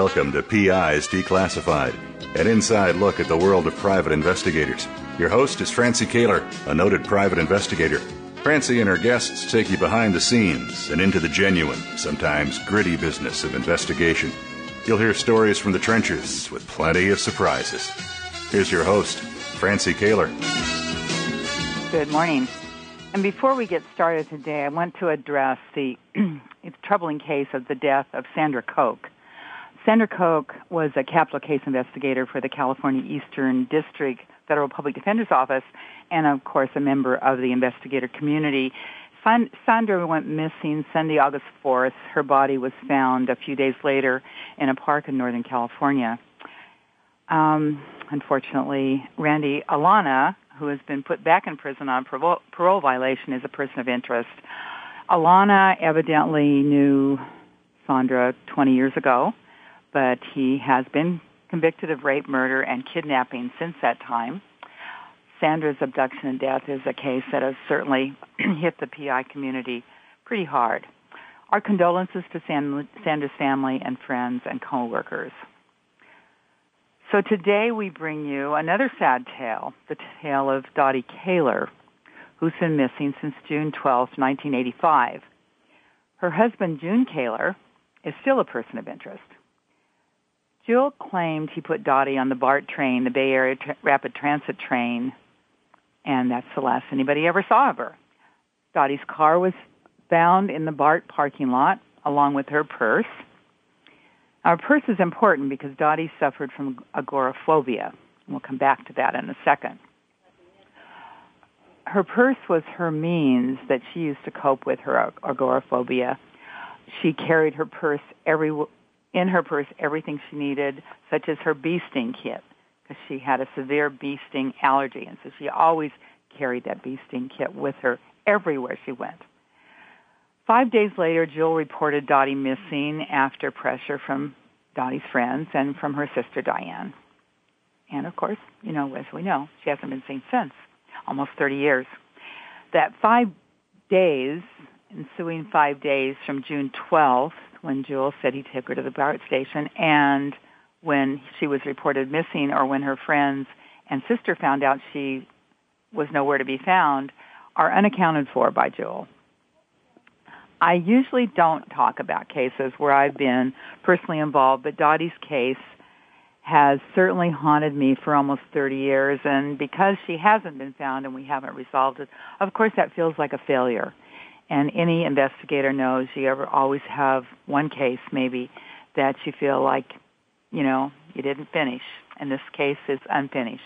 Welcome to PIs Declassified, an inside look at the world of private investigators. Your host is Francie Koehler, a noted private investigator. Francie and her guests take you behind the scenes and into the genuine, sometimes gritty business of investigation. You'll hear stories from the trenches with plenty of surprises. Here's your host, Francie Koehler. Good morning. And before we get started today, I want to address the troubling case of the death of Sandra Coke. Sandra Coke was a capital case investigator for the California Eastern District Federal Public Defender's Office and, of course, a member of the investigator community. Sandra went missing Sunday, August 4th. Her body was found a few days later in a park in Northern California. Um, unfortunately, Randy Alana, who has been put back in prison on parole, parole violation, is a person of interest. Alana evidently knew Sandra 20 years ago but he has been convicted of rape, murder, and kidnapping since that time. Sandra's abduction and death is a case that has certainly hit the PI community pretty hard. Our condolences to Sandra's family and friends and coworkers. So today we bring you another sad tale, the tale of Dottie Caylor, who's been missing since June 12, 1985. Her husband, Jule Caylor, is still a person of interest. Jule claimed he put Dottie on the BART train, the Bay Area Tra- Rapid Transit train, and that's the last anybody ever saw of her. Dottie's car was found in the BART parking lot along with her purse. Our purse is important because Dottie suffered from agoraphobia. We'll come back to that in a second. Her purse was her means that she used to cope with her agoraphobia. She carried her purse every in her purse everything she needed, such as her bee sting kit, because she had a severe bee sting allergy, and so she always carried that bee sting kit with her everywhere she went. Five days later, Jule reported Dottie missing after pressure from Dottie's friends and from her sister Diane. And of course, you know, as we know, she hasn't been seen since, almost 30 years. That five days, ensuing five days from June 12th when Jule said he took her to the BART station and when she was reported missing or when her friends and sister found out she was nowhere to be found are unaccounted for by Jule. I usually don't talk about cases where I've been personally involved, but Dottie's case has certainly haunted me for almost 30 years and because she hasn't been found and we haven't resolved it, of course that feels like a failure. And any investigator knows you ever always have one case maybe that you feel like, you know, you didn't finish. And this case is unfinished.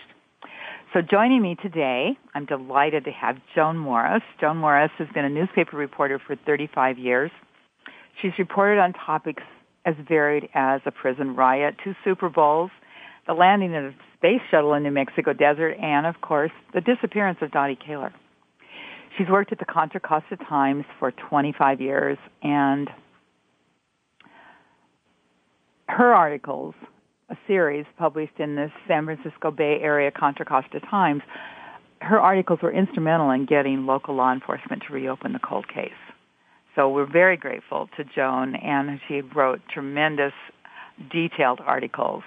So joining me today, I'm delighted to have Joan Morris. Joan Morris has been a newspaper reporter for 35 years. She's reported on topics as varied as a prison riot, two Super Bowls, the landing of a space shuttle in New Mexico desert, and of course, the disappearance of Dottie Caylor. She's worked at the Contra Costa Times for 25 years, and her articles, a series published in the San Francisco Bay Area Contra Costa Times, her articles were instrumental in getting local law enforcement to reopen the cold case. So we're very grateful to Joan, and she wrote tremendous, detailed articles.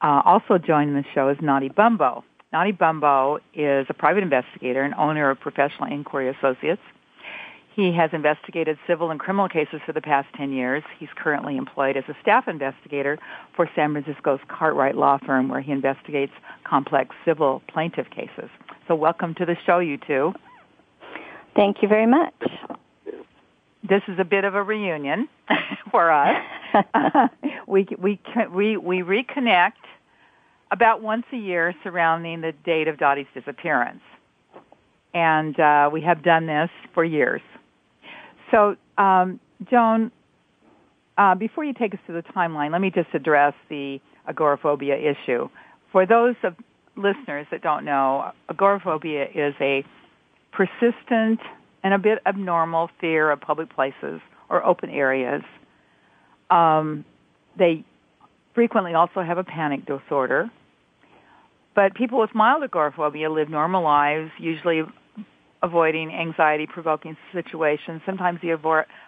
Uh, also joining the show is Notty Bumbo. Notty Bumbo is a private investigator and owner of Professional Inquiry Associates. He has investigated civil and criminal cases for the past 10 years. He's currently employed as a staff investigator for San Francisco's Cartwright Law Firm, where he investigates complex civil plaintiff cases. So welcome to the show, you two. Thank you very much. this is a bit of a reunion for us. we we we we reconnect about once a year surrounding the date of Dottie's disappearance, and uh, we have done this for years. So, um, Joan, uh, before you take us to the timeline, let me just address the agoraphobia issue. For those of listeners that don't know, agoraphobia is a persistent and a bit abnormal fear of public places or open areas. Um, they frequently also have a panic disorder. But people with mild agoraphobia live normal lives, usually avoiding anxiety provoking situations. Sometimes the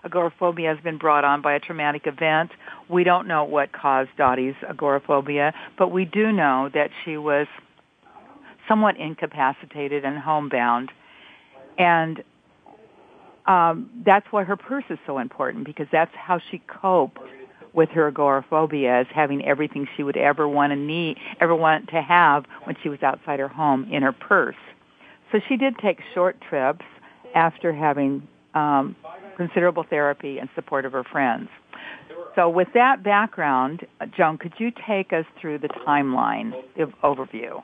agoraphobia has been brought on by a traumatic event. We don't know what caused Dottie's agoraphobia, but we do know that she was somewhat incapacitated and homebound. And um, that's why her purse is so important because that's how she coped with her agoraphobia as having everything she would ever want to need, ever want to have when she was outside her home in her purse. So she did take short trips after having um, considerable therapy and support of her friends. So with that background, Joan, could you take us through the timeline of overview?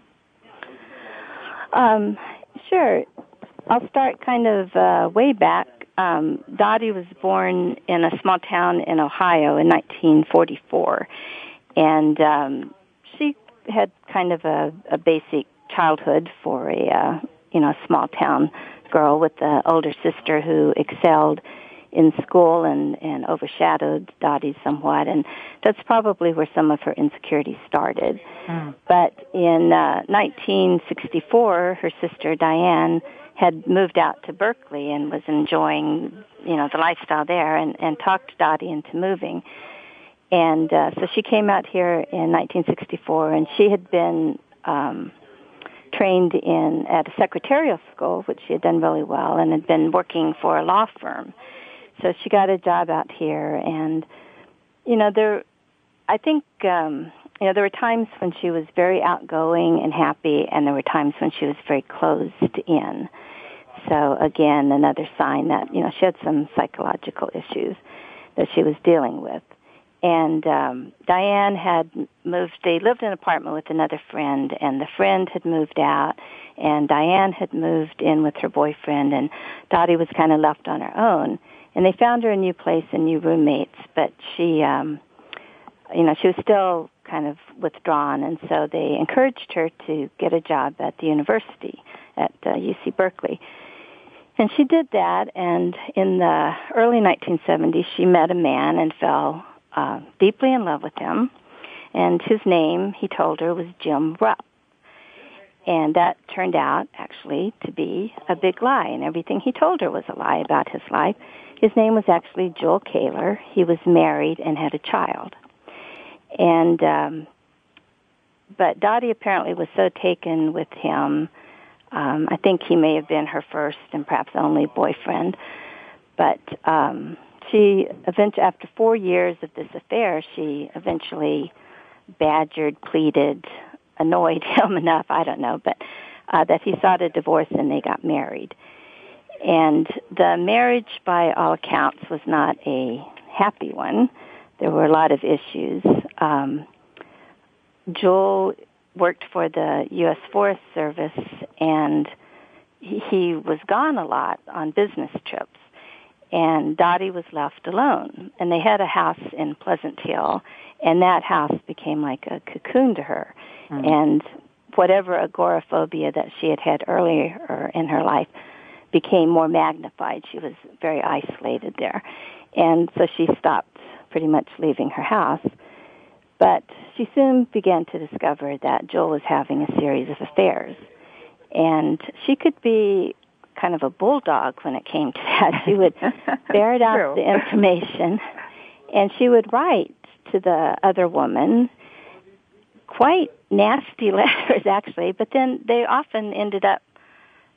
Um, sure. I'll start kind of uh, way back. Um, Dottie was born in a small town in Ohio in 1944, and um, she had kind of a, a basic childhood for a uh, you know small town girl with an older sister who excelled in school and and overshadowed Dottie somewhat, and that's probably where some of her insecurity started. Mm. But in uh, 1964, her sister Diane had moved out to Berkeley and was enjoying you know the lifestyle there, and and talked Dottie into moving. And uh, so she came out here in 1964, and she had been um, trained in at a secretarial school, which she had done really well, and had been working for a law firm so she got a job out here and you know there i think um you know there were times when she was very outgoing and happy and there were times when she was very closed in. So again another sign that you know she had some psychological issues that she was dealing with. And um Diane had moved they lived in an apartment with another friend and the friend had moved out and Diane had moved in with her boyfriend and Dottie was kind of left on her own. And they found her a new place and new roommates, but she, um, you know, she was still kind of withdrawn, and so they encouraged her to get a job at the university at uh, UC Berkeley. And she did that, and in the early 1970s, she met a man and fell uh, deeply in love with him. And his name, he told her, was Jim Rupp. And that turned out actually to be a big lie, and everything he told her was a lie about his life. His name was actually Joel Caylor. He was married and had a child. And um but Dottie apparently was so taken with him. Um I think he may have been her first and perhaps only boyfriend. But um she eventually after 4 years of this affair, she eventually badgered, pleaded, annoyed him enough, I don't know, but uh that he sought a divorce and they got married. And the marriage, by all accounts, was not a happy one. There were a lot of issues. Um, Joel worked for the U.S. Forest Service, and he, he was gone a lot on business trips. And Dottie was left alone. And they had a house in Pleasant Hill, and that house became like a cocoon to her. Mm. And whatever agoraphobia that she had had earlier in her life became more magnified. She was very isolated there. And so she stopped pretty much leaving her house. But she soon began to discover that Joel was having a series of affairs. And she could be kind of a bulldog when it came to that. She would ferret out the information and she would write to the other woman quite nasty letters actually, but then they often ended up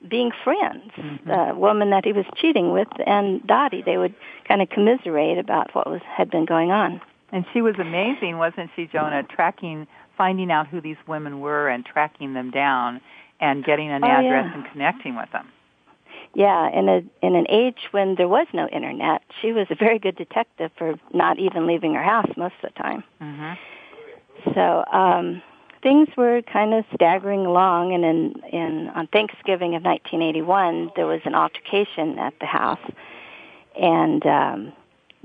being friends. Mm-hmm. The woman that he was cheating with and Dottie, they would kind of commiserate about what was had been going on. And she was amazing, wasn't she, Jonah? Tracking, finding out who these women were and tracking them down and getting an oh, address yeah. and connecting with them. Yeah, in a in an age when there was no internet, she was a very good detective for not even leaving her house most of the time. Mm-hmm. So um, things were kind of staggering along, and in in on Thanksgiving of 1981, there was an altercation at the house, and um,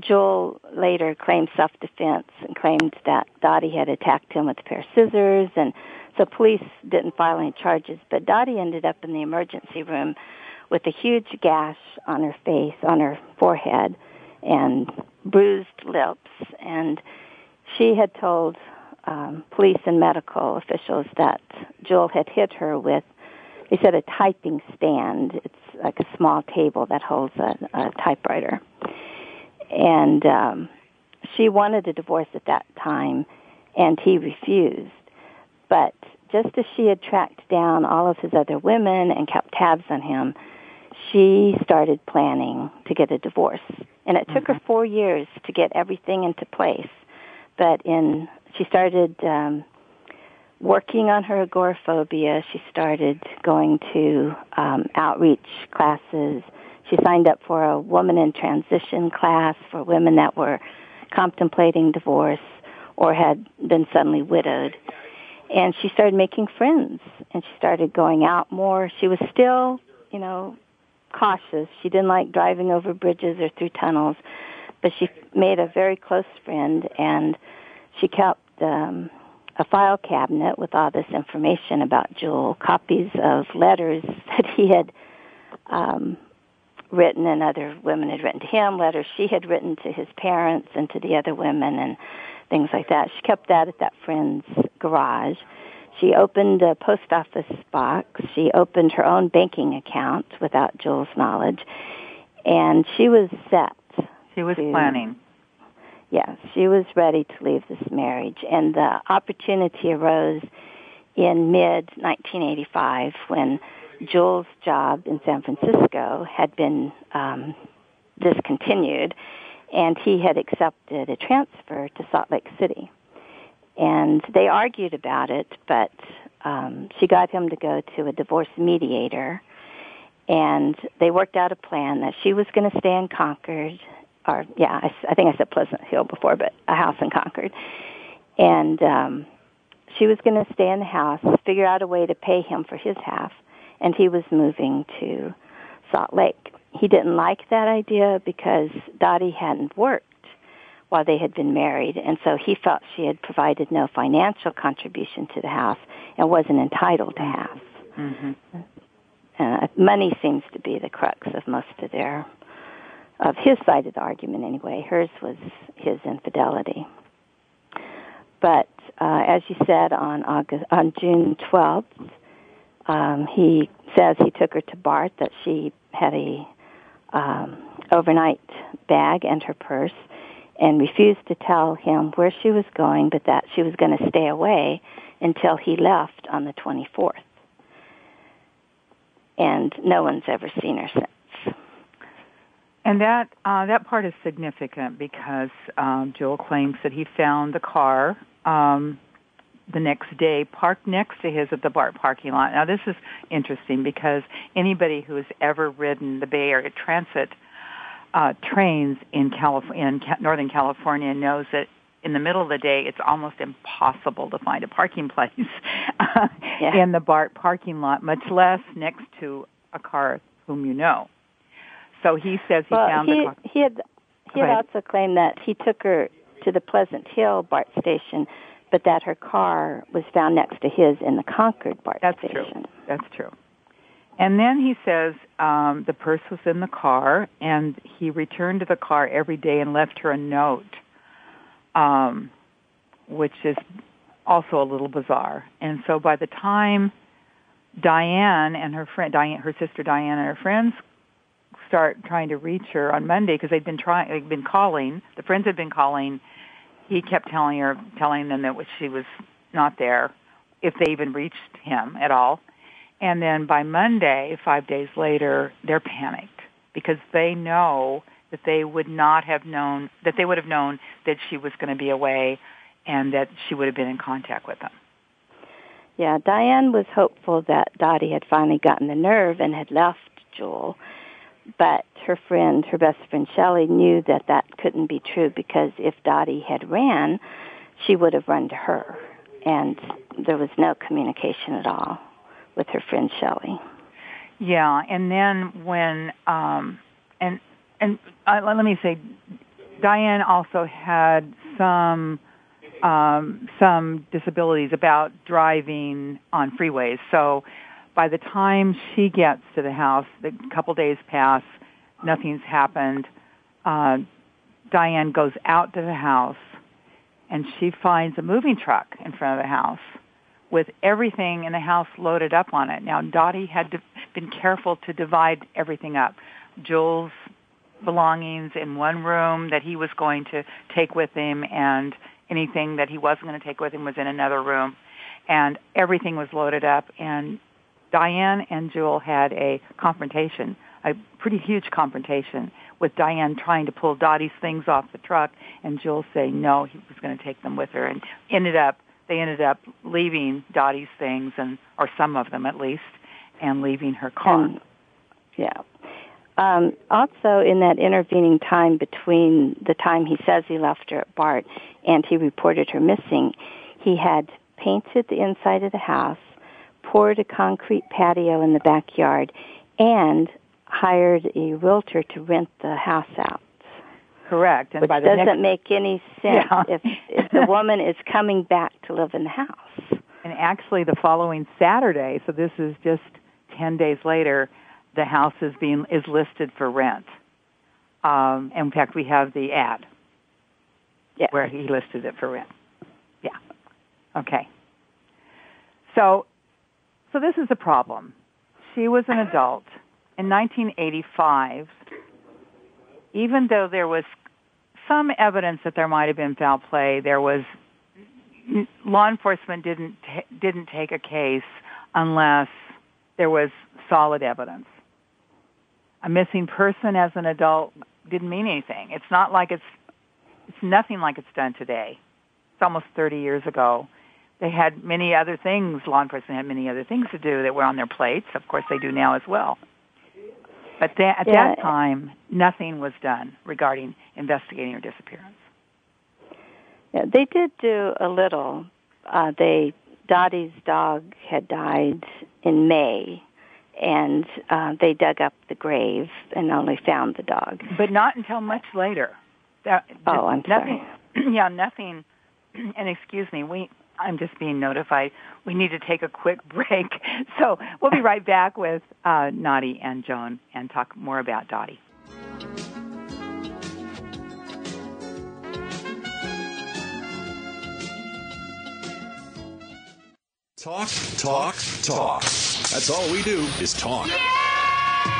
Joel later claimed self-defense and claimed that Dottie had attacked him with a pair of scissors, and so police didn't file any charges. But Dottie ended up in the emergency room with a huge gash on her face, on her forehead, and bruised lips. And she had told um, police and medical officials that Joel had hit her with, they said, a typing stand. It's like a small table that holds a, a typewriter. And um, she wanted a divorce at that time, and he refused. But just as she had tracked down all of his other women and kept tabs on him, she started planning to get a divorce. And it took mm-hmm. her four years to get everything into place. But in she started um, working on her agoraphobia. She started going to um, outreach classes. She signed up for a woman in transition class for women that were contemplating divorce or had been suddenly widowed. And she started making friends and she started going out more. She was still, you know, cautious. She didn't like driving over bridges or through tunnels, but she made a very close friend and she kept um, a file cabinet with all this information about Joel, copies of letters that he had um, written and other women had written to him, letters she had written to his parents and to the other women and things like that. She kept that at that friend's garage. She opened a post office box. She opened her own banking account without Joel's knowledge. And she was set. She was to, planning. Yes, she was ready to leave this marriage. And the opportunity arose in mid 1985 when Joel's job in San Francisco had been um, discontinued and he had accepted a transfer to Salt Lake City and they argued about it, but um, she got him to go to a divorce mediator, and they worked out a plan that she was going to stay in Concord, or yeah, I, I think I said Pleasant Hill before, but a house in Concord, and um, she was going to stay in the house, figure out a way to pay him for his half, and he was moving to Salt Lake. He didn't like that idea because Dottie hadn't worked while they had been married, and so he felt she had provided no financial contribution to the house and wasn't entitled to half. Mm-hmm. Uh, money seems to be the crux of most of their, of his side of the argument anyway. Hers was his infidelity. But uh, as you said on August, on June 12th, um, he says he took her to BART that she had a um, overnight bag and her purse and refused to tell him where she was going, but that she was going to stay away until he left on the 24th. And no one's ever seen her since. And that uh, that part is significant because um, Joel claims that he found the car um, the next day parked next to his at the BART parking lot. Now this is interesting because anybody who has ever ridden the Bay Area Transit uh, trains in, Calif- in Ca- Northern California knows that in the middle of the day, it's almost impossible to find a parking place yeah. in the BART parking lot, much less next to a car whom you know. So he says he well, found he, the car. He had, he had also claimed that he took her to the Pleasant Hill BART station, but that her car was found next to his in the Concord BART That's station. True. That's true. And then he says um, the purse was in the car, and he returned to the car every day and left her a note, um, which is also a little bizarre. And so by the time Diane and her friend, Diane, her sister Diane and her friends start trying to reach her on Monday because they'd been trying, they'd been calling. The friends had been calling. He kept telling her, telling them that she was not there, if they even reached him at all. And then by Monday, five days later, they're panicked because they know that they would not have known, that they would have known that she was going to be away and that she would have been in contact with them. Yeah, Diane was hopeful that Dottie had finally gotten the nerve and had left Joel. But her friend, her best friend Shelley, knew that that couldn't be true because if Dottie had ran, she would have run to her, and there was no communication at all with her friend Shelley. Yeah, and then when um, and and uh, let me say, Diane also had some um, some disabilities about driving on freeways. So by the time she gets to the house, the couple days pass, nothing's happened. Uh, Diane goes out to the house and she finds a moving truck in front of the house with everything in the house loaded up on it. Now Dottie had to, been careful to divide everything up. Joel's belongings in one room that he was going to take with him and anything that he wasn't going to take with him was in another room and everything was loaded up and Diane and Joel had a confrontation, a pretty huge confrontation with Diane trying to pull Dottie's things off the truck and Joel saying no, he was going to take them with her and ended up they ended up leaving Dottie's things and or some of them at least and leaving her car. And, yeah. Um, also, in that intervening time between the time he says he left her at BART and he reported her missing, he had painted the inside of the house, poured a concrete patio in the backyard, and hired a realtor to rent the house out. Correct. And Which doesn't next... make any sense yeah. if, if the woman is coming back to live in the house. And actually, the following Saturday, so this is just 10 days later, the house is being is listed for rent. Um, in fact, we have the ad yes. where he listed it for rent. Yeah. Okay. So, so this is a problem. She was an adult in 1985. Even though there was some evidence that there might have been foul play, there was law enforcement didn't didn't take a case unless there was solid evidence. A missing person as an adult didn't mean anything. It's not like it's it's nothing like it's done today. It's almost 30 years ago. They had many other things, law enforcement had many other things to do that were on their plates. Of course, they do now as well. But at yeah. that time, nothing was done regarding investigating her disappearance. Yeah, they did do a little. Uh, they Dottie's dog had died in May, and uh, they dug up the grave and only found the dog. But not until much later. That, oh, I'm nothing, sorry. Yeah, nothing. And excuse me, we. I'm just being notified. We need to take a quick break. So we'll be right back with uh, Notty and Joan and talk more about Dottie. Talk, talk, talk. That's all we do is talk.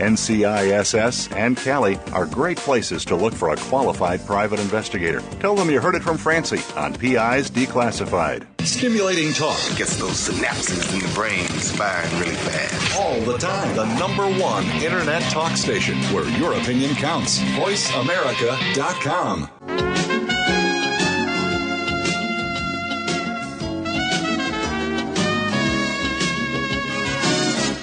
NCISS and Cali are great places to look for a qualified private investigator. Tell them you heard it from Francie on PIs Declassified. Stimulating talk gets those synapses in the brain firing really fast. All the time. The number one internet talk station where your opinion counts. VoiceAmerica.com.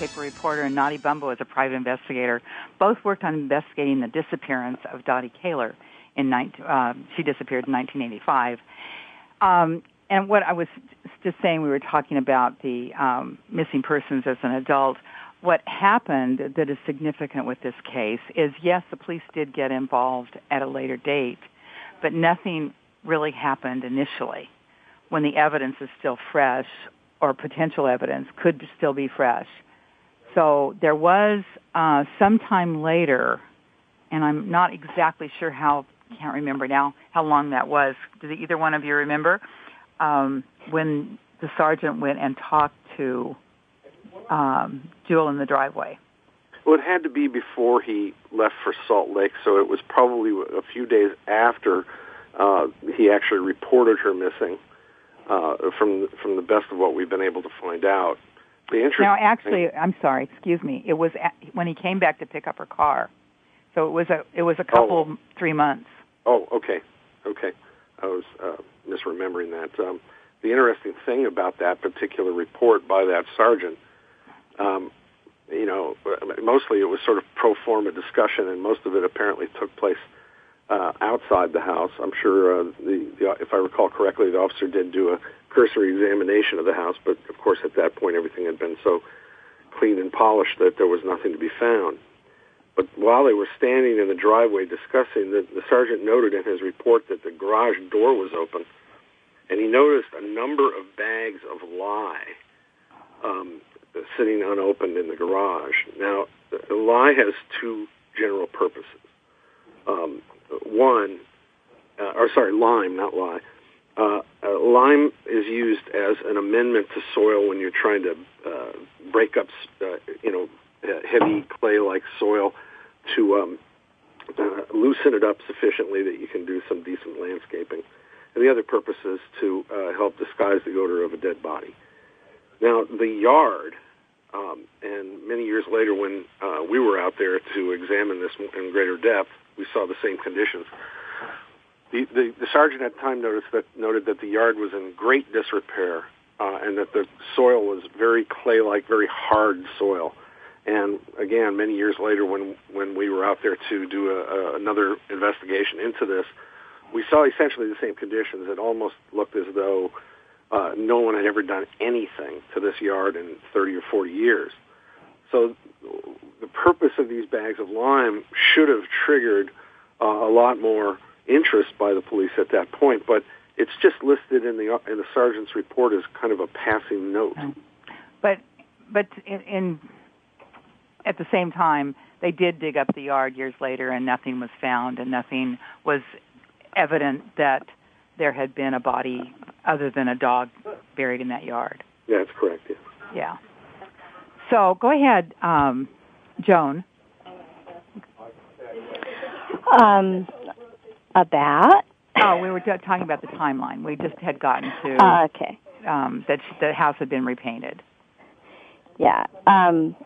newspaper reporter and Notty Bumbo is a private investigator. Both worked on investigating the disappearance of Dottie Caylor in 19, uh, she disappeared in 1985. Um, and what I was just saying, we were talking about the um, missing persons as an adult. What happened that is significant with this case is yes, the police did get involved at a later date, but nothing really happened initially when the evidence is still fresh or potential evidence could still be fresh. So there was uh, sometime later, and I'm not exactly sure how can't remember now how long that was. Did either one of you remember um, when the sergeant went and talked to um, Jule in the driveway? Well, it had to be before he left for Salt Lake, so it was probably a few days after uh, he actually reported her missing. Uh, from from the best of what we've been able to find out. Interesting now, actually, I'm sorry, excuse me. It was at, when he came back to pick up her car, so it was a it was a couple oh. three months. Oh, okay, okay. I was uh, misremembering that. Um, the interesting thing about that particular report by that sergeant, um, you know, mostly it was sort of pro forma discussion, and most of it apparently took place uh, outside the house. I'm sure uh, the, the, if I recall correctly, the officer did do a cursory examination of the house, but of course at that point everything had been so clean and polished that there was nothing to be found. But while they were standing in the driveway discussing, the, the sergeant noted in his report that the garage door was open, and he noticed a number of bags of lye um, sitting unopened in the garage. Now, lye has two general purposes. Um, one, uh, or sorry, lime, not lye. Uh, uh, lime is used as an amendment to soil when you're trying to uh, break up, uh, you know, heavy clay-like soil to um, uh, loosen it up sufficiently that you can do some decent landscaping. And the other purpose is to uh, help disguise the odor of a dead body. Now, the yard, um, and many years later when uh, we were out there to examine this in greater depth, we saw the same conditions. The, the, the sergeant at the time noticed that, noted that the yard was in great disrepair uh, and that the soil was very clay-like, very hard soil. And again, many years later, when when we were out there to do a, a, another investigation into this, we saw essentially the same conditions. It almost looked as though uh, no one had ever done anything to this yard in 30 or 40 years. So the purpose of these bags of lime should have triggered uh, a lot more interest by the police at that point, but it's just listed in the in the sergeant's report as kind of a passing note. But but in, in at the same time, they did dig up the yard years later, and nothing was found, and nothing was evident that there had been a body other than a dog buried in that yard. That's correct. Yeah. Yeah. So go ahead, um, Joan. Um, about? Oh, we were talking about the timeline. We just had gotten to uh, okay. um, that the house had been repainted. Yeah. Um,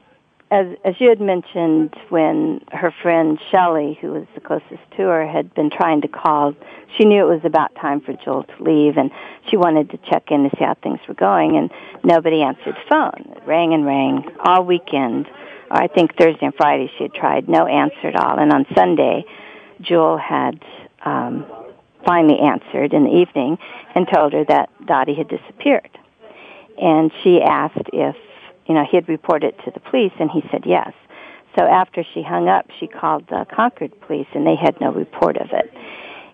as as you had mentioned, when her friend Shelley, who was the closest to her, had been trying to call, she knew it was about time for Joel to leave, and she wanted to check in to see how things were going, and nobody answered the phone. It rang and rang all weekend. Or I think Thursday and Friday she had tried, no answer at all. And on Sunday, Joel had um, finally answered in the evening and told her that Dottie had disappeared. And she asked if you know, he had reported to the police, and he said yes. So after she hung up, she called the Concord police, and they had no report of it.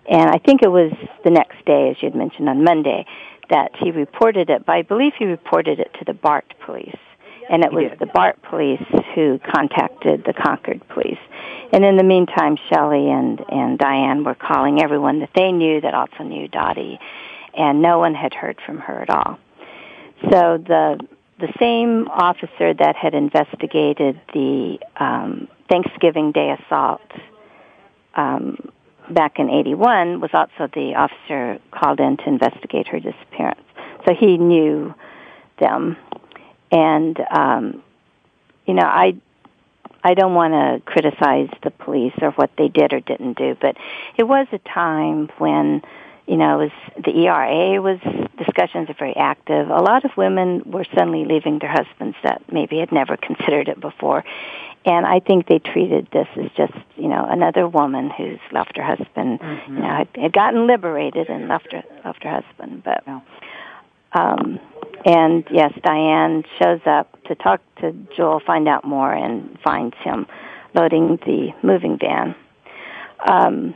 And I think it was the next day, as you had mentioned on Monday, that he reported it, but I believe he reported it to the BART police. And it was the BART police who contacted the Concord police. And in the meantime, Shelley and, and Diane were calling everyone that they knew that also knew Dottie, and no one had heard from her at all. So the the same officer that had investigated the um, Thanksgiving Day assault um, back in 81 was also the officer called in to investigate her disappearance. So he knew them. And, um, you know, I, I don't want to criticize the police or what they did or didn't do, but it was a time when, you know, it was the ERA was discussions are very active. A lot of women were suddenly leaving their husbands that maybe had never considered it before, and I think they treated this as just you know another woman who's left her husband, mm-hmm. you know, had, had gotten liberated and left her left her husband. But um, and yes, Diane shows up to talk to Joel, find out more, and finds him loading the moving van. Um,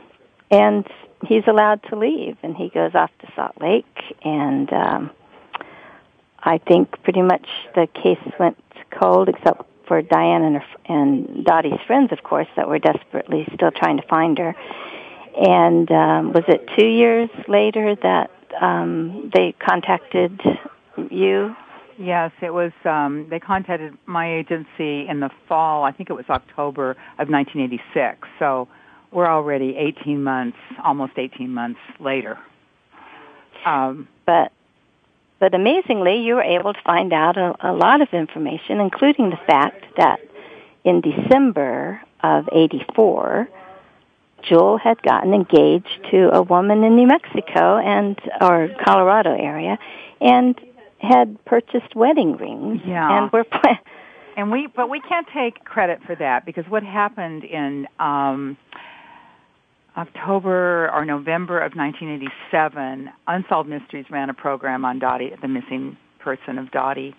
and he's allowed to leave, and he goes off to Salt Lake, and um, I think pretty much the case went cold, except for Diane and, her, and Dottie's friends, of course, that were desperately still trying to find her. And um, was it two years later that um, they contacted you? Yes, it was. Um, they contacted my agency in the fall. I think it was October of 1986. So we're already 18 months, almost 18 months later. Um, but but amazingly, you were able to find out a, a lot of information, including the fact that in December of 84, Joel had gotten engaged to a woman in New Mexico and or Colorado area, and had purchased wedding rings. Yeah. And we're and we but we can't take credit for that because what happened in um October or November of 1987, Unsolved Mysteries ran a program on Dottie, the missing person of Dottie,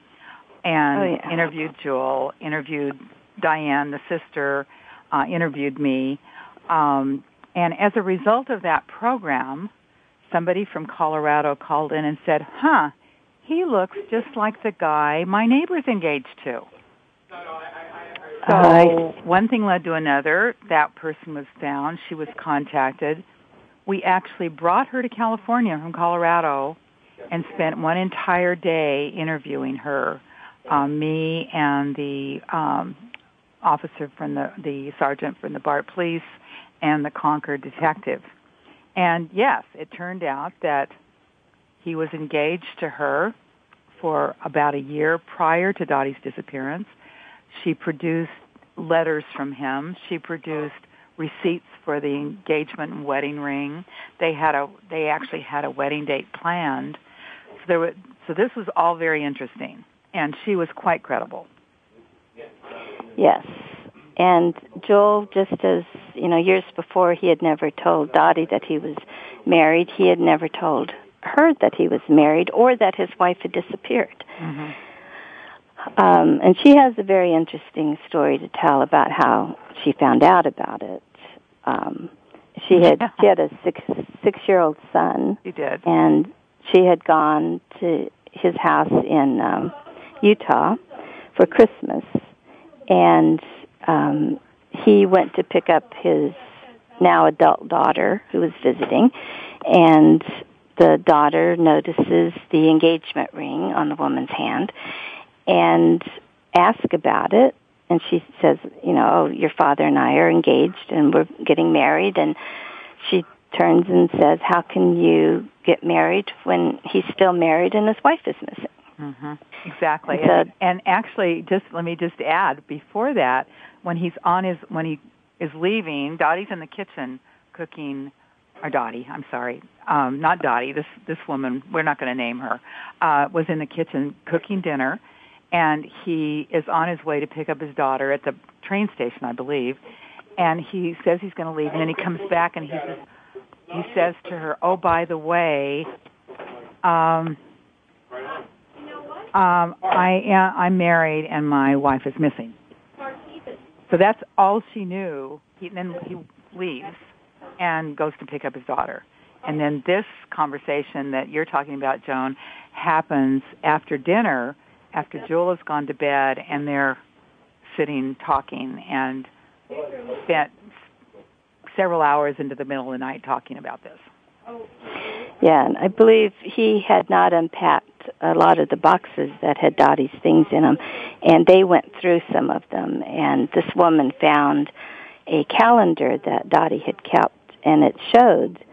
and oh, yeah. interviewed Jule, interviewed Diane, the sister, uh, interviewed me. Um, and as a result of that program, somebody from Colorado called in and said, huh, he looks just like the guy my neighbor's engaged to. So one thing led to another. That person was found. She was contacted. We actually brought her to California from Colorado and spent one entire day interviewing her. Um, me and the um, officer from the the sergeant from the BART police and the Concord detective. And yes, it turned out that he was engaged to her for about a year prior to Dottie's disappearance. She produced letters from him. She produced receipts for the engagement and wedding ring. They had a they actually had a wedding date planned. So there were, so this was all very interesting and she was quite credible. Yes. And Joel just as, you know, years before he had never told Dottie that he was married, he had never told her that he was married or that his wife had disappeared. Mm-hmm. Um, and she has a very interesting story to tell about how she found out about it. Um, she had she had a six six year old son. She did, and she had gone to his house in um, Utah for Christmas, and um, he went to pick up his now adult daughter who was visiting, and the daughter notices the engagement ring on the woman's hand and asks about it. And she says, you know, oh, your father and I are engaged and we're getting married. And she turns and says, how can you get married when he's still married and his wife is missing? Mm-hmm. Exactly. And, and actually, just let me just add, before that, when he's on his, when he is leaving, Dottie's in the kitchen cooking or Dottie, I'm sorry, um, not Dottie. This this woman, we're not going to name her, uh, was in the kitchen cooking dinner, and he is on his way to pick up his daughter at the train station, I believe, and he says he's going to leave, and then he comes back and he says, he says to her, "Oh, by the way, um, um, I am I'm married and my wife is missing." So that's all she knew. He, then he leaves and goes to pick up his daughter. And then this conversation that you're talking about, Joan, happens after dinner after Joel has gone to bed and they're sitting talking and spent several hours into the middle of the night talking about this. Yeah, and I believe he had not unpacked a lot of the boxes that had Dottie's things in them, and they went through some of them. And this woman found a calendar that Dottie had kept and it showed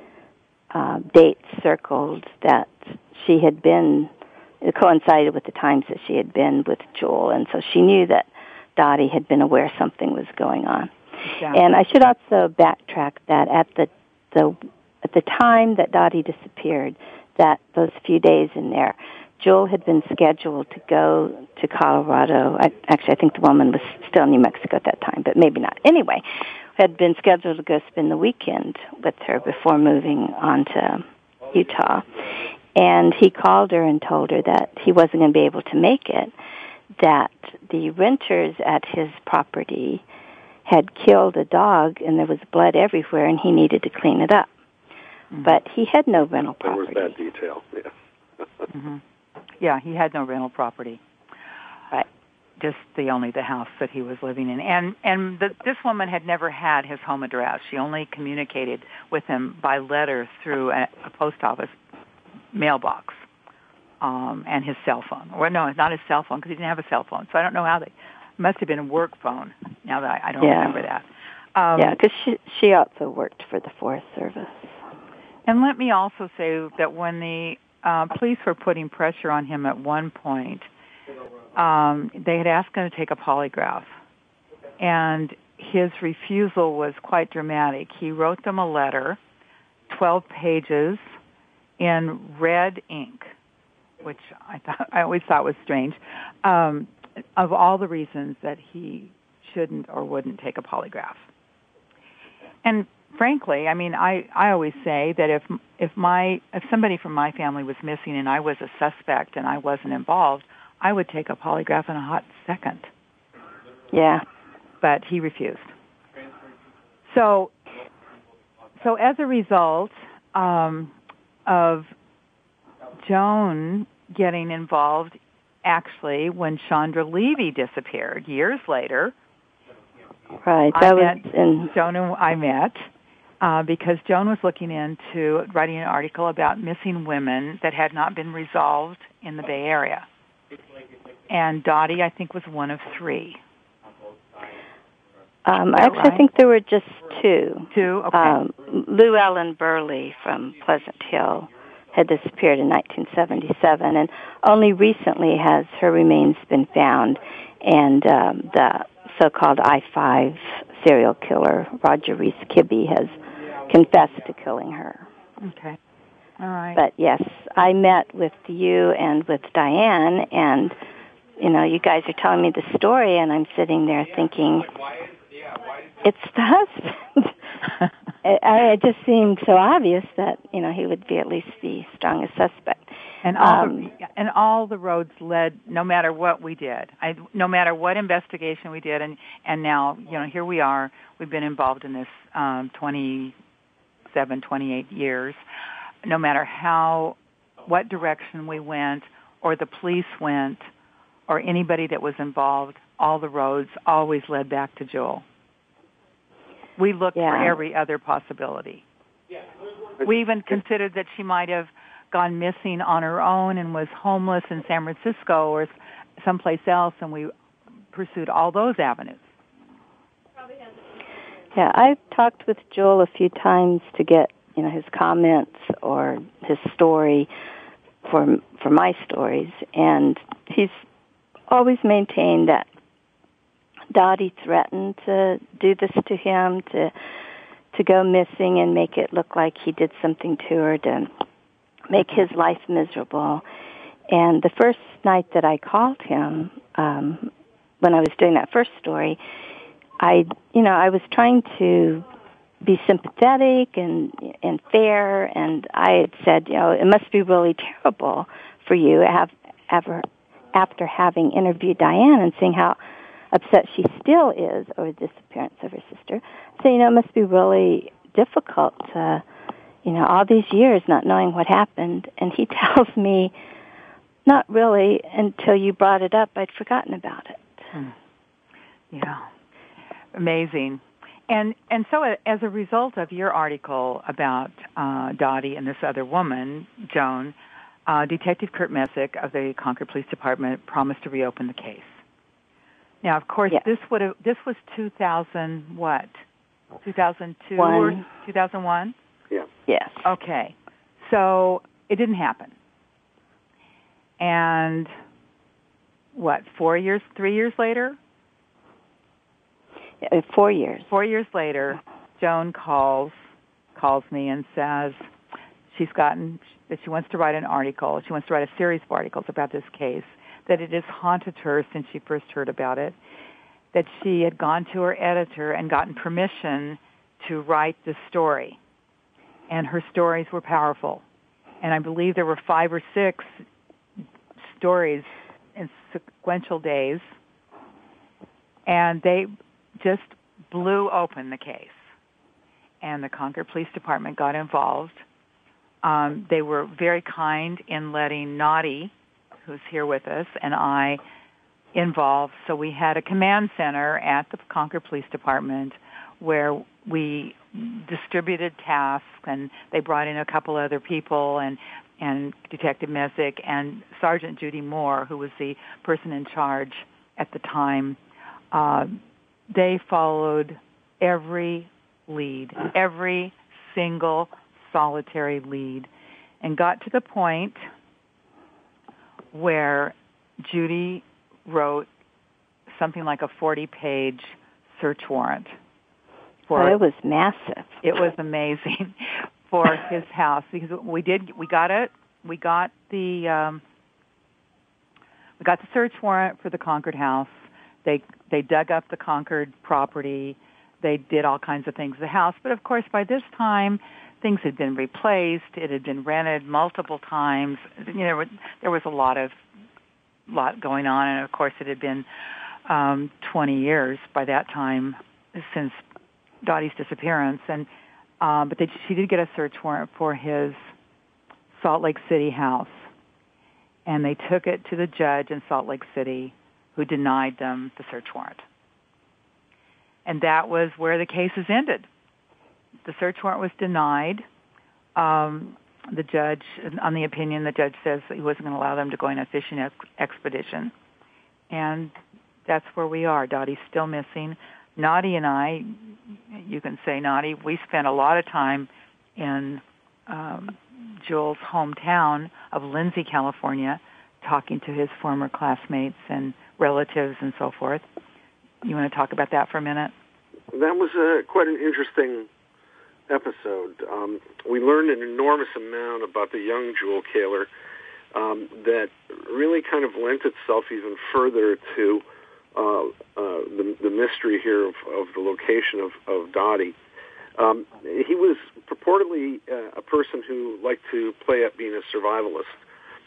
uh, dates circled that she had been. It coincided with the times that she had been with Joel, and so she knew that Dottie had been aware something was going on. Exactly. And I should also backtrack that at the the at the time that Dottie disappeared, that those few days in there, Jule had been scheduled to go to Colorado. I, actually, I think the woman was still in New Mexico at that time, but maybe not. Anyway, had been scheduled to go spend the weekend with her before moving on to Utah. And he called her and told her that he wasn't going to be able to make it, that the renters at his property had killed a dog and there was blood everywhere and he needed to clean it up. Mm-hmm. But he had no rental property. There was that detail, yeah. mm-hmm. Yeah, he had no rental property. Right. Just the only the house that he was living in, and and the, this woman had never had his home address. She only communicated with him by letter through a, a post office mailbox, um, and his cell phone. Or no, not his cell phone because he didn't have a cell phone. So I don't know how they must have been a work phone. Now that I, I don't yeah. remember that. Um, yeah, because she she also worked for the Forest Service. And let me also say that when the uh, police were putting pressure on him at one point, um, they had asked him to take a polygraph, and his refusal was quite dramatic. He wrote them a letter, 12 pages, in red ink, which I thought I always thought was strange. Um, of all the reasons that he shouldn't or wouldn't take a polygraph. And frankly, I mean, I I always say that if if my if somebody from my family was missing and I was a suspect and I wasn't involved, I would take a polygraph in a hot second. Yeah, but he refused. So so as a result um, of Joan getting involved actually when Chandra Levy disappeared years later. Right, that I was met in Joan and I met uh, because Joan was looking into writing an article about missing women that had not been resolved in the Bay Area. And Dottie, I think, was one of three. Um, I actually, right? Think there were just two. Two, okay. Um, Lou Ellen Burleigh from Pleasant Hill had disappeared in 1977, and only recently has her remains been found, and um, the so-called I-5 serial killer, Roger Reese Kibbe, has confessed to killing her. Okay. All right. But yes, I met with you and with Diane, and you know, you guys are telling me the story, and I'm sitting there thinking, it's the husband. it, I, it just seemed so obvious that you know he would be at least the strongest suspect. And all Um, the, and all the roads led, no matter what we did, I, no matter what investigation we did, and and now you know here we are. We've been involved in this um, 27, 28 years. No matter how, what direction we went, or the police went, or anybody that was involved, all the roads always led back to Jule. We looked for every other possibility. We even considered that she might have gone missing on her own and was homeless in San Francisco or someplace else, and we pursued all those avenues. Yeah, I've talked with Jule a few times to get you know his comments or his story for for my stories, and he's always maintained that Dottie threatened to do this to him to to go missing and make it look like he did something to her to make his life miserable. And the first night that I called him, um, when I was doing that first story, I, you know, I was trying to be sympathetic and and fair, and I had said, you know, it must be really terrible for you have ever after having interviewed Diane and seeing how upset she still is over the disappearance of her sister. So you know, it must be really difficult to, you know, all these years not knowing what happened. And he tells me, not really until you brought it up. I'd forgotten about it. Hmm. Yeah, amazing. And and so as a result of your article about uh, Dottie and this other woman, Joan, uh, Detective Kurt Messick of the Concord Police Department promised to reopen the case. Now, of course, Yes. this would have this was 2000 what? 2002 One. or 2001? Yeah. Yes. Okay. So it didn't happen. And what, four years, three years later? Uh, Four years. Four years later, Joan calls, calls me and says she's gotten, that she wants to write an article, she wants to write a series of articles about this case, that it has haunted her since she first heard about it, that she had gone to her editor and gotten permission to write the story. And her stories were powerful. And I believe there were five or six stories in sequential days. And they just blew open the case. And the Concord Police Department got involved. Um, they were very kind in letting Notty, who's here with us, and I involved. So we had a command center at the Concord Police Department where we distributed tasks and they brought in a couple other people and and Detective Messick and Sergeant Judy Moore, who was the person in charge at the time. Uh, they followed every lead, every single solitary lead, and got to the point where Judy wrote something like a 40-page search warrant for Well, it was massive. it was amazing for his house because we did we got it we got the um we got the search warrant for the Concord house. They they dug up the Concord property. They did all kinds of things to the house, but of course by this time things had been replaced. It had been rented multiple times. You know there was a lot of lot going on, and of course it had been um 20 years by that time since Dottie's disappearance, and um, but they, she did get a search warrant for his Salt Lake City house, and they took it to the judge in Salt Lake City, who denied them the search warrant, and that was where the cases ended. The search warrant was denied. Um, the judge, on the opinion, the judge says he wasn't going to allow them to go on a fishing ex- expedition, and that's where we are. Dottie's still missing. Notty and I, you can say Notty, we spent a lot of time in um, Jule's hometown of Lindsay, California, talking to his former classmates and relatives and so forth. You want to talk about that for a minute? That was uh, quite an interesting episode. Um, we learned an enormous amount about the young Jule Caylor um, that really kind of lent itself even further to uh, uh, the, the mystery here of, of the location of, of Dottie. Um, he was purportedly uh, a person who liked to play at being a survivalist.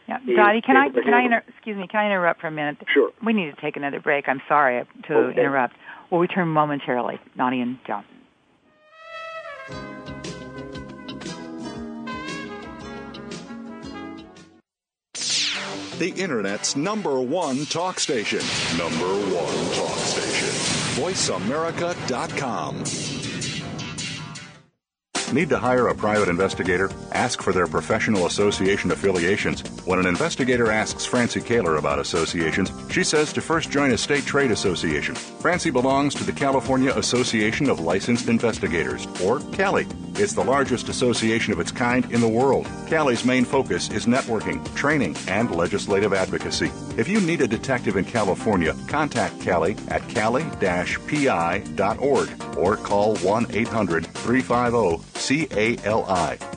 Yeah, He Dottie, can I can I inter- excuse me? Can I interrupt for a minute? Sure. We need to take another break. I'm sorry to Okay. interrupt. We'll return momentarily. Notty and Joan. The Internet's number one talk station. Number one talk station. VoiceAmerica.com. Need to hire a private investigator? Ask for their professional association affiliations. When an investigator asks Francie Koehler about associations, she says to first join a state trade association. Francie belongs to the California Association of Licensed Investigators, or CALI. It's the largest association of its kind in the world. CALI's main focus is networking, training, and legislative advocacy. If you need a detective in California, contact CALI at cali-pi.org or call 1-800-350-CALI.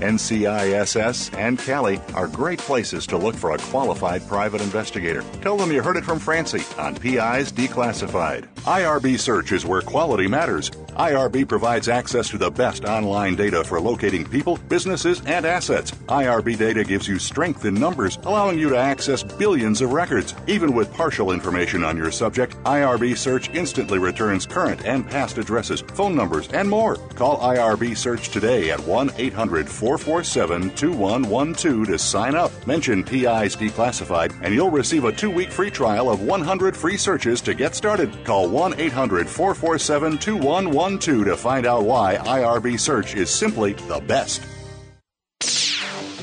NCISS and Cali are great places to look for a qualified private investigator. Tell them you heard it from Francie on PIs Declassified. IRB Search is where quality matters. IRB provides access to the best online data for locating people, businesses, and assets. IRB data gives you strength in numbers, allowing you to access billions of records. Even with partial information on your subject, IRB Search instantly returns current and past addresses, phone numbers, and more. Call IRB Search today at 1 800 447 2112 to sign up. Mention PIs Declassified, and you'll receive a two week free trial of 100 free searches to get started. Call 1 800 447 2112 to find out why IRB Search is simply the best.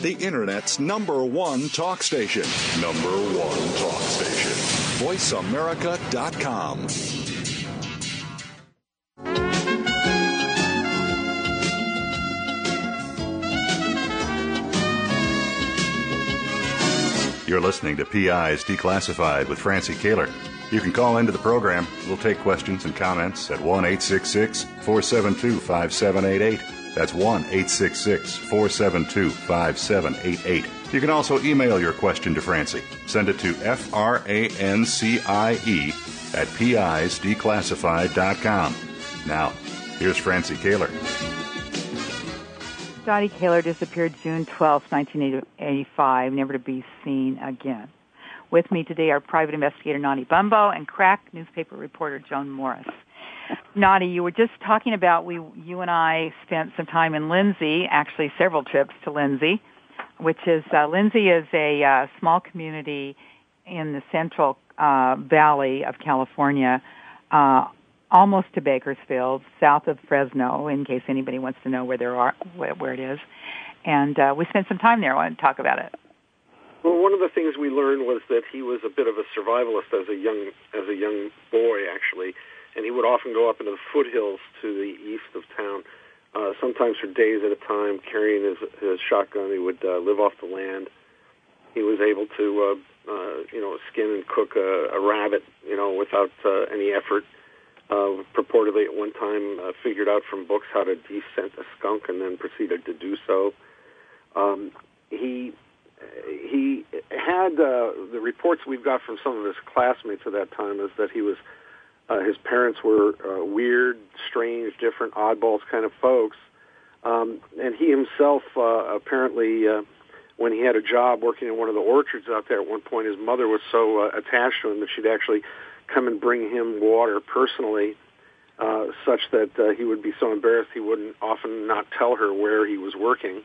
The Internet's number one talk station. Number one talk station. VoiceAmerica.com. You're listening to PIs Declassified with Francie Koehler. You can call into the program. We'll take questions and comments at 1 472 5788. That's 1 472 5788. You can also email your question to Francie. Send it to F R A N C I E at PIsDeclassified.com. Now, here's Francie Koehler. Dottie Caylor disappeared June 12, 1985, never to be seen again. With me today are private investigator Notty Bumbo and crack newspaper reporter Joan Morris. Notty, you were just talking about we, you and I spent some time in Lindsay, actually several trips to Lindsay, which is uh, Lindsay is a uh, small community in the Central uh, Valley of California, uh, almost to Bakersfield, south of Fresno, in case anybody wants to know where there are where, where it is. And uh, we spent some time there. I want to talk about it. Well, one of the things we learned was that he was a bit of a survivalist as a young as a young boy, actually, and he would often go up into the foothills to the east of town, uh, sometimes for days at a time, carrying his his shotgun. He would uh, live off the land. He was able to, uh, uh, you know, skin and cook a, a rabbit, you know, without uh, any effort uh, purportedly at one time uh, figured out from books how to descent a skunk and then proceeded to do so. Um, he he had uh, the reports we've got from some of his classmates at that time is that he was uh, his parents were uh, weird, strange, different, oddballs kind of folks, um, and he himself uh, apparently. Uh, when he had a job working in one of the orchards out there at one point, his mother was so uh, attached to him that she'd actually come and bring him water personally, uh, such that uh, he would be so embarrassed he wouldn't often not tell her where he was working.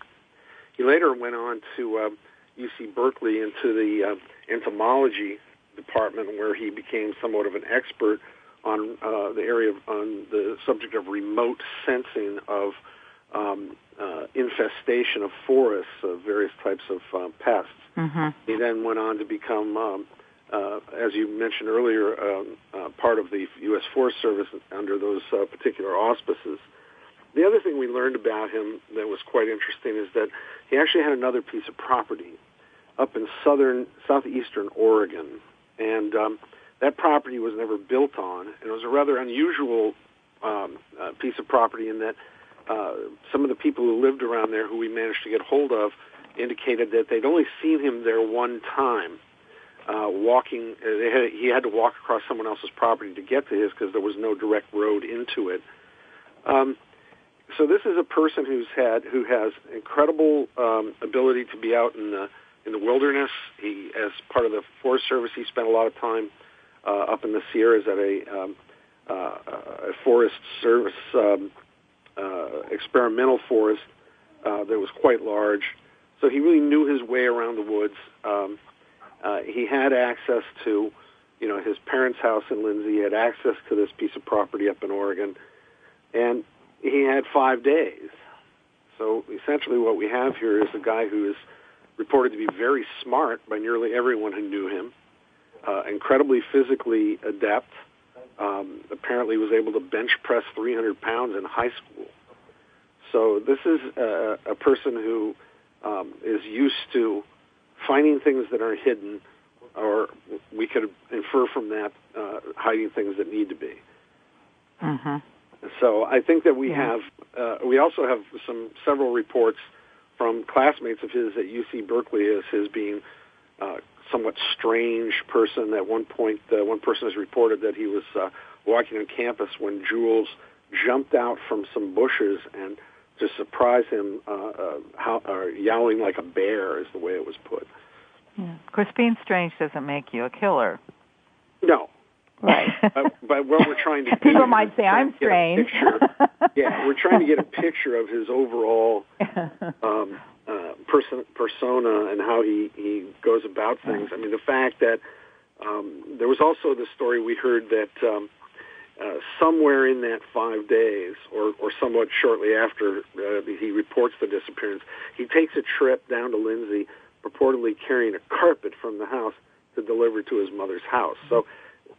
He later went on to uh, UC Berkeley into the uh, entomology department, where he became somewhat of an expert on uh, the area of, on the subject of remote sensing of um, uh, infestation of forests of various types of um, pests. Mm-hmm. He then went on to become um, uh, as you mentioned earlier, um, uh, part of the U.S. Forest Service under those uh, particular auspices. The other thing we learned about him that was quite interesting is that he actually had another piece of property up in southern, southeastern Oregon, and um, that property was never built on. And it was a rather unusual um, uh, piece of property in that uh, some of the people who lived around there, who we managed to get hold of, indicated that they'd only seen him there one time uh, walking. Uh, they had, he had to walk across someone else's property to get to his because there was no direct road into it. Um, so this is a person who's had who has incredible um, ability to be out in the in the wilderness. He, as part of the Forest Service, he spent a lot of time uh, up in the Sierras at a, um, uh, a Forest Service um, uh, experimental forest uh, that was quite large. So he really knew his way around the woods. Um, uh, he had access to, you know, his parents' house in Lindsay. He had access to this piece of property up in Oregon, and he had five days. So essentially, what we have here is a guy who is reported to be very smart by nearly everyone who knew him, uh, incredibly physically adept. Um, apparently, was able to bench press 300 pounds in high school. So this is a, a person who um, is used to finding things that are hidden, or we could infer from that uh, hiding things that need to be. Mm-hmm. So I think that we have, uh, we also have some several reports from classmates of his at UC Berkeley as his being uh, somewhat strange person. At one point, uh, one person has reported that he was uh, walking on campus when Jules jumped out from some bushes and to surprise him, uh, uh, how, uh, yowling like a bear is the way it was put. Yeah. Of course, being strange doesn't make you a killer. No. Right. but, but what we're trying to do People might say I'm strange. yeah, we're trying to get a picture of his overall um, uh, person, persona and how he, he goes about things. I mean, the fact that um, there was also the story we heard that um, uh, somewhere in that five days, or, or somewhat shortly after uh, he reports the disappearance, he takes a trip down to Lindsay, purportedly carrying a carpet from the house to deliver to his mother's house. So,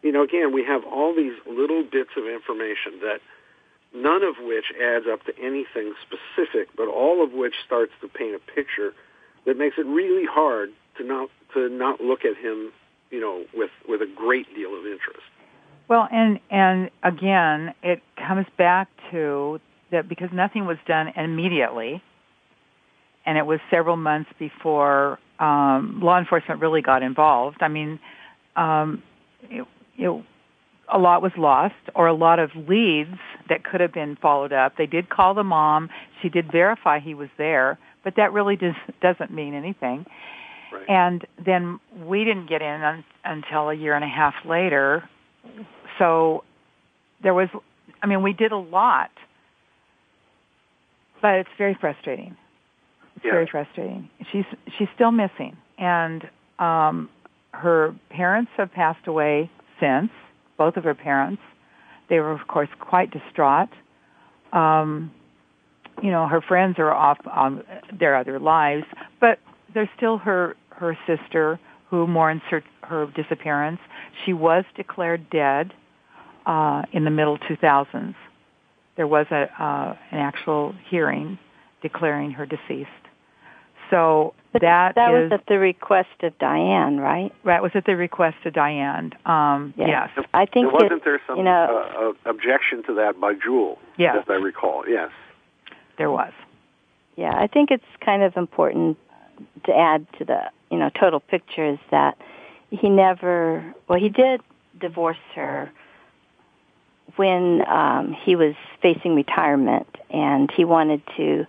you know, again, we have all these little bits of information that none of which adds up to anything specific, but all of which starts to paint a picture that makes it really hard to not to not look at him, you know, with with a great deal of interest. Well, and and again, it comes back to that because nothing was done immediately, and it was several months before um, law enforcement really got involved. I mean, um, it, know, a lot was lost, or a lot of leads that could have been followed up. They did call the mom; she did verify he was there, but that really does, doesn't mean anything. Right. And then we didn't get in un, until a year and a half later so there was, I mean, we did a lot, but it's very frustrating. It's yeah. very frustrating. She's she's still missing, and um, her parents have passed away since. Both of her parents. They were, of course, quite distraught. Um, you know, her friends are off on their other lives, but there's still her her sister who mourns her her disappearance. She was declared dead uh, in the middle 2000s. There was a uh, an actual hearing declaring her deceased. So but that that is, was at the request of Diane, right? That was at the request of Diane. Um, yes. yes. I think there wasn't it, there some you know, uh, uh, objection to that by Jule, yes. as I recall. Yes, there was. Yeah, I think it's kind of important to add to the you know total picture is that he never well he did divorce her when um he was facing retirement and he wanted to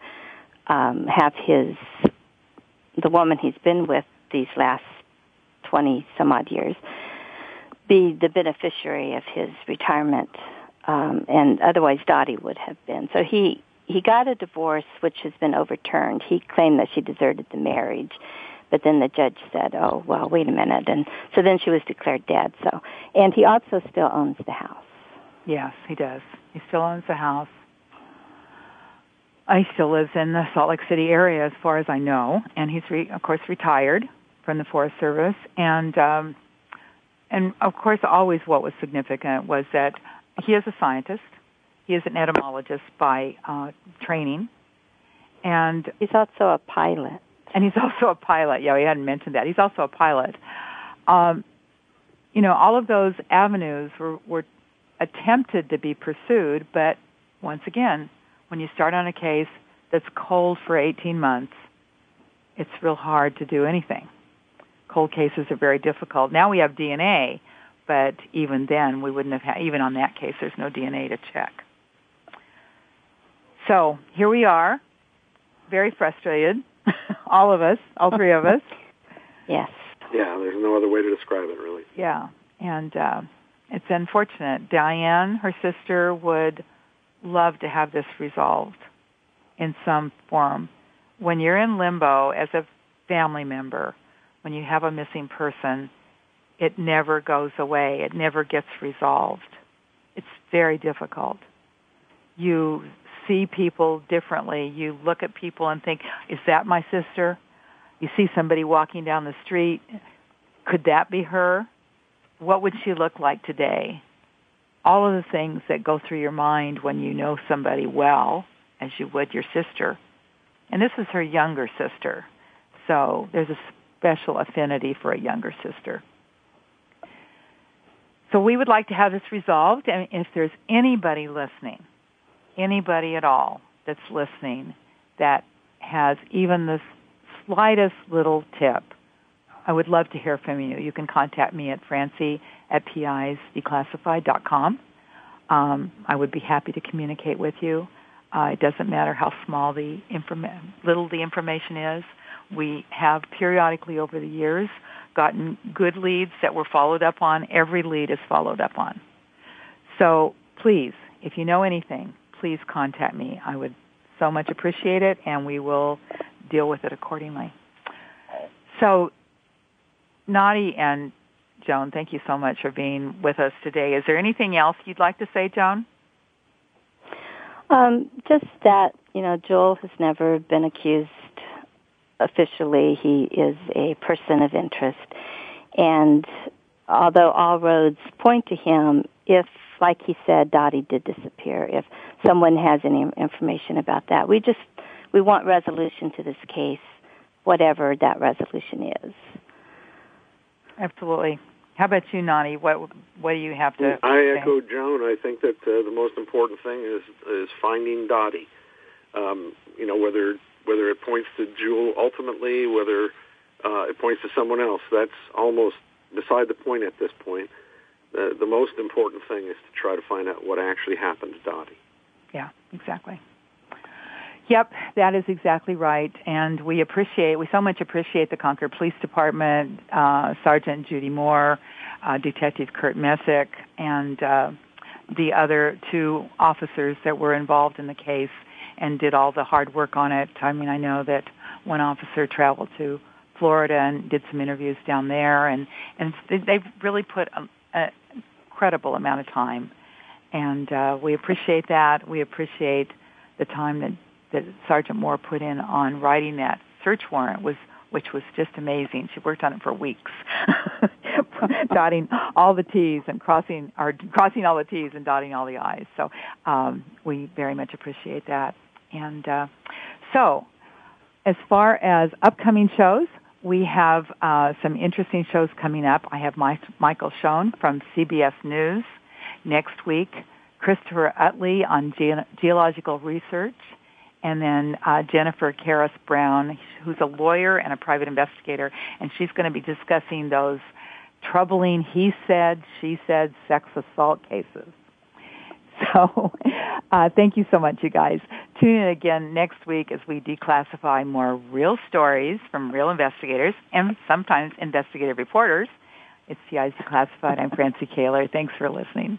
um have his the woman he's been with these last 20 some odd years be the beneficiary of his retirement um and otherwise Dottie would have been so he he got a divorce which has been overturned he claimed that she deserted the marriage but then the judge said, "Oh, well, wait a minute," and so then she was declared dead. So, and he also still owns the house. Yes, he does. He still owns the house. He still lives in the Salt Lake City area, as far as I know, and he's re- of course retired from the Forest Service. And um, and of course, always what was significant was that he is a scientist. He is an entomologist by uh, training, and he's also a pilot and he's also a pilot. Yeah, we hadn't mentioned that. He's also a pilot. Um, you know, all of those avenues were, were attempted to be pursued, but once again, when you start on a case that's cold for 18 months, it's real hard to do anything. Cold cases are very difficult. Now we have DNA, but even then we wouldn't have had, even on that case, there's no DNA to check. So here we are, very frustrated all of us, all three of us. Yes. Yeah, there's no other way to describe it, really. Yeah, and uh, it's unfortunate. Diane, her sister, would love to have this resolved in some form. When you're in limbo as a family member, when you have a missing person, it never goes away. It never gets resolved. It's very difficult. You see people differently. You look at people and think, is that my sister? You see somebody walking down the street. Could that be her? What would she look like today? All of the things that go through your mind when you know somebody well, as you would your sister. And this is her younger sister. So there's a special affinity for a younger sister. So we would like to have this resolved. And if there's anybody listening anybody at all that's listening that has even the slightest little tip, I would love to hear from you. You can contact me at francie at pisdeclassified.com. um, I would be happy to communicate with you. Uh, it doesn't matter how small the informa- little the information is. We have periodically over the years gotten good leads that were followed up on. Every lead is followed up on. So please, if you know anything, please contact me. I would so much appreciate it, and we will deal with it accordingly. So, Notty and Joan, thank you so much for being with us today. Is there anything else you'd like to say, Joan? Um, just that, you know, Jule has never been accused officially. He is a person of interest. And although all roads point to him, if, like he said, Dottie did disappear, if someone has any information about that, we just, we want resolution to this case, whatever that resolution is. Absolutely. How about you, Notty? What what do you have to? I say? echo Joan. I think that uh, the most important thing is is finding Dottie. Um, you know whether whether it points to Jule ultimately, whether uh, it points to someone else. That's almost beside the point at this point. The, the most important thing is to try to find out what actually happened to Dottie. Yeah, exactly. Yep, that is exactly right, and we appreciate we so much appreciate the Concord Police Department, uh, Sergeant Judy Moore, uh, Detective Kurt Messick, and uh, the other two officers that were involved in the case and did all the hard work on it. I mean, I know that one officer traveled to Florida and did some interviews down there, and and they've really put an incredible amount of time, and uh, we appreciate that. We appreciate the time that that Sergeant Moore put in on writing that search warrant was which was just amazing. She worked on it for weeks, dotting all the T's and crossing or crossing all the T's and dotting all the I's. So um, we very much appreciate that. And uh, so, as far as upcoming shows, we have uh, some interesting shows coming up. I have Mike, Michael Schoen from CBS News next week. Christopher Utley on ge- geological research and then uh, Jennifer Karras Brown, who's a lawyer and a private investigator, and she's going to be discussing those troubling he said, she said sex assault cases. So, uh, thank you so much, you guys. Tune in again next week as we declassify more real stories from real investigators and sometimes investigative reporters. It's PI's Declassified. I'm Francie Koehler. Thanks for listening.